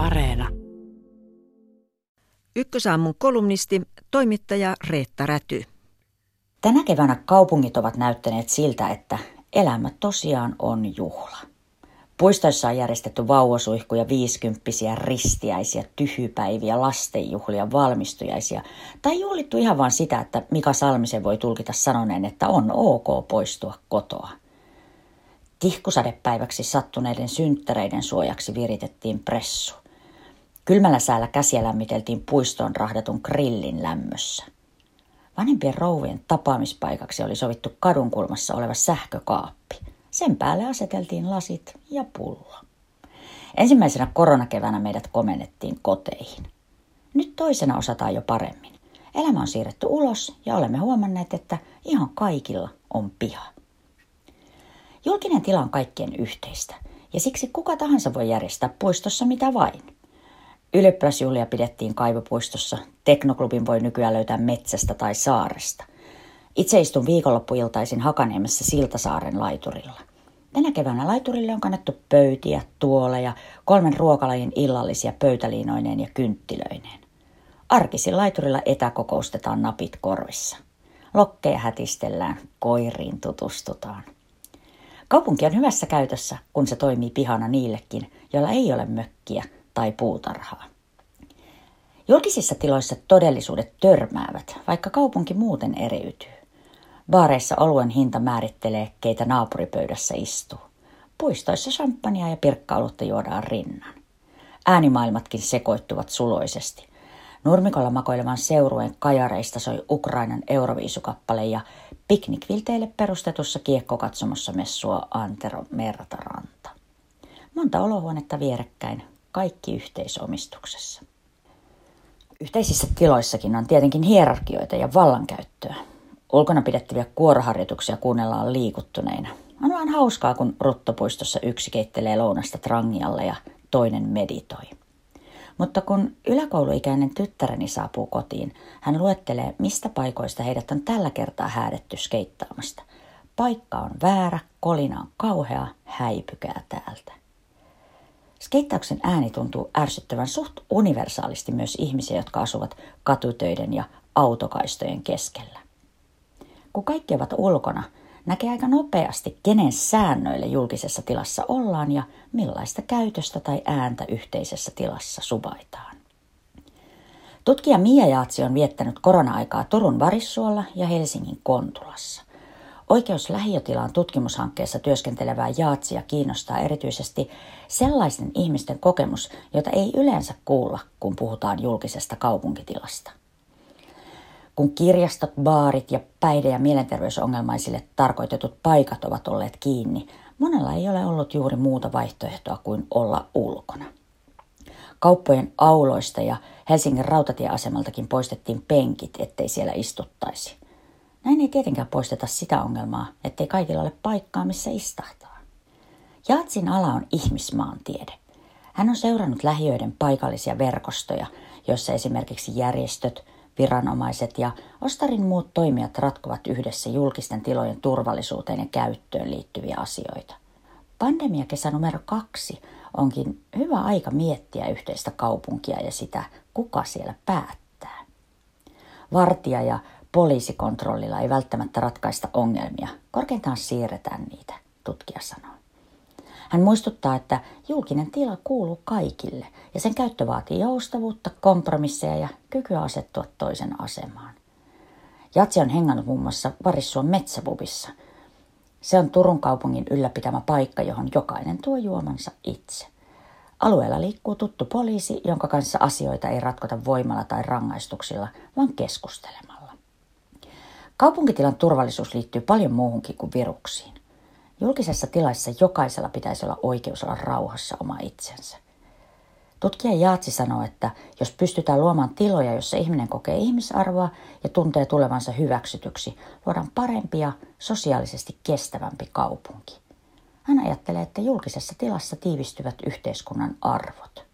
Areena. Ykkösaamun kolumnisti, toimittaja Reetta Räty. Tänä keväänä kaupungit ovat näyttäneet siltä, että elämä tosiaan on juhla. Puistoissa on järjestetty vauvasuihkuja, viisikymppisiä, ristiäisiä, tyhypäiviä, lastenjuhlia, valmistujaisia. Tai juhlittu ihan vain sitä, että Mika Salmisen voi tulkita sanoneen, että on ok poistua kotoa. Tihkusadepäiväksi sattuneiden synttäreiden suojaksi viritettiin pressu. Kylmällä säällä käsiä lämmiteltiin puistoon rahdatun grillin lämmössä. Vanhempien rouvien tapaamispaikaksi oli sovittu kadunkulmassa oleva sähkökaappi. Sen päälle aseteltiin lasit ja pullo. Ensimmäisenä koronakeväänä meidät komennettiin koteihin. Nyt toisena osataan jo paremmin. Elämä on siirretty ulos ja olemme huomanneet, että ihan kaikilla on piha. Julkinen tila on kaikkien yhteistä ja siksi kuka tahansa voi järjestää puistossa mitä vain. Ylioppilasjuhlia pidettiin kaivopuistossa. Teknoklubin voi nykyään löytää metsästä tai saaresta. Itse istun viikonloppuiltaisin Hakaniemessä Siltasaaren laiturilla. Tänä keväänä laiturille on kannettu pöytiä, tuoleja, kolmen ruokalajin illallisia pöytäliinoineen ja kynttilöineen. Arkisin laiturilla etäkokoustetaan napit korvissa. Lokkeja hätistellään, koiriin tutustutaan. Kaupunki on hyvässä käytössä, kun se toimii pihana niillekin, joilla ei ole mökkiä tai puutarhaa. Julkisissa tiloissa todellisuudet törmäävät, vaikka kaupunki muuten eriytyy. Baareissa oluen hinta määrittelee, keitä naapuripöydässä istuu. Puistoissa champagnea ja pirkkaolutta juodaan rinnan. Äänimaailmatkin sekoittuvat suloisesti. Nurmikolla makoilevan seurueen kajareista soi Ukrainan euroviisukappale ja piknikvilteille perustetussa kiekkokatsomossa messua Antero Mertaranta. Monta olohuonetta vierekkäin, kaikki yhteisomistuksessa. Yhteisissä tiloissakin on tietenkin hierarkioita ja vallankäyttöä. Ulkona pidettäviä kuoroharjoituksia kuunnellaan liikuttuneina. On vaan hauskaa, kun ruttopuistossa yksi keittelee lounasta trangialle ja toinen meditoi. Mutta kun yläkouluikäinen tyttäreni saapuu kotiin, hän luettelee, mistä paikoista heidät on tällä kertaa häädetty skeittaamasta. Paikka on väärä, kolina on kauhea, häipykää täältä. Skeittauksen ääni tuntuu ärsyttävän suht universaalisti myös ihmisiä, jotka asuvat katutöiden ja autokaistojen keskellä. Kun kaikki ovat ulkona, näkee aika nopeasti, kenen säännöille julkisessa tilassa ollaan ja millaista käytöstä tai ääntä yhteisessä tilassa suvaitaan. Tutkija Mia Jaatsi on viettänyt korona-aikaa Turun Varissuolla ja Helsingin Kontulassa. Oikeus lähiötilaan tutkimushankkeessa työskentelevää Jaatsia kiinnostaa erityisesti sellaisten ihmisten kokemus, jota ei yleensä kuulla, kun puhutaan julkisesta kaupunkitilasta. Kun kirjastot, baarit ja päihde- ja mielenterveysongelmaisille tarkoitetut paikat ovat olleet kiinni, monella ei ole ollut juuri muuta vaihtoehtoa kuin olla ulkona. Kauppojen auloista ja Helsingin rautatieasemaltakin poistettiin penkit, ettei siellä istuttaisi. Näin ei tietenkään poisteta sitä ongelmaa, ettei kaikilla ole paikkaa, missä istahtaa. Jaatsin ala on ihmismaantiede. Hän on seurannut lähiöiden paikallisia verkostoja, joissa esimerkiksi järjestöt, viranomaiset ja Ostarin muut toimijat ratkovat yhdessä julkisten tilojen turvallisuuteen ja käyttöön liittyviä asioita. Pandemia kesä numero kaksi onkin hyvä aika miettiä yhteistä kaupunkia ja sitä, kuka siellä päättää. Vartija ja poliisikontrollilla ei välttämättä ratkaista ongelmia, korkeintaan siirretään niitä, tutkija sanoo. Hän muistuttaa, että julkinen tila kuuluu kaikille ja sen käyttö vaatii joustavuutta, kompromisseja ja kykyä asettua toisen asemaan. Jatsi on hengannut muun muassa Varissuon metsäbubissa. Se on Turun kaupungin ylläpitämä paikka, johon jokainen tuo juomansa itse. Alueella liikkuu tuttu poliisi, jonka kanssa asioita ei ratkota voimalla tai rangaistuksilla, vaan keskustelemalla. Kaupunkitilan turvallisuus liittyy paljon muuhunkin kuin viruksiin. Julkisessa tilassa jokaisella pitäisi olla oikeus olla rauhassa oma itsensä. Tutkija Jaatsi sanoo, että jos pystytään luomaan tiloja, jossa ihminen kokee ihmisarvoa ja tuntee tulevansa hyväksytyksi, luodaan parempi ja sosiaalisesti kestävämpi kaupunki. Hän ajattelee, että julkisessa tilassa tiivistyvät yhteiskunnan arvot.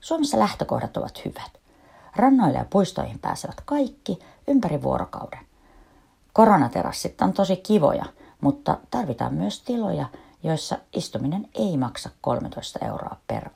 Suomessa lähtökohdat ovat hyvät. Rannoille ja puistoihin pääsevät kaikki ympäri vuorokauden. Koronaterassit on tosi kivoja – mutta tarvitaan myös tiloja, joissa istuminen ei maksa 13 euroa per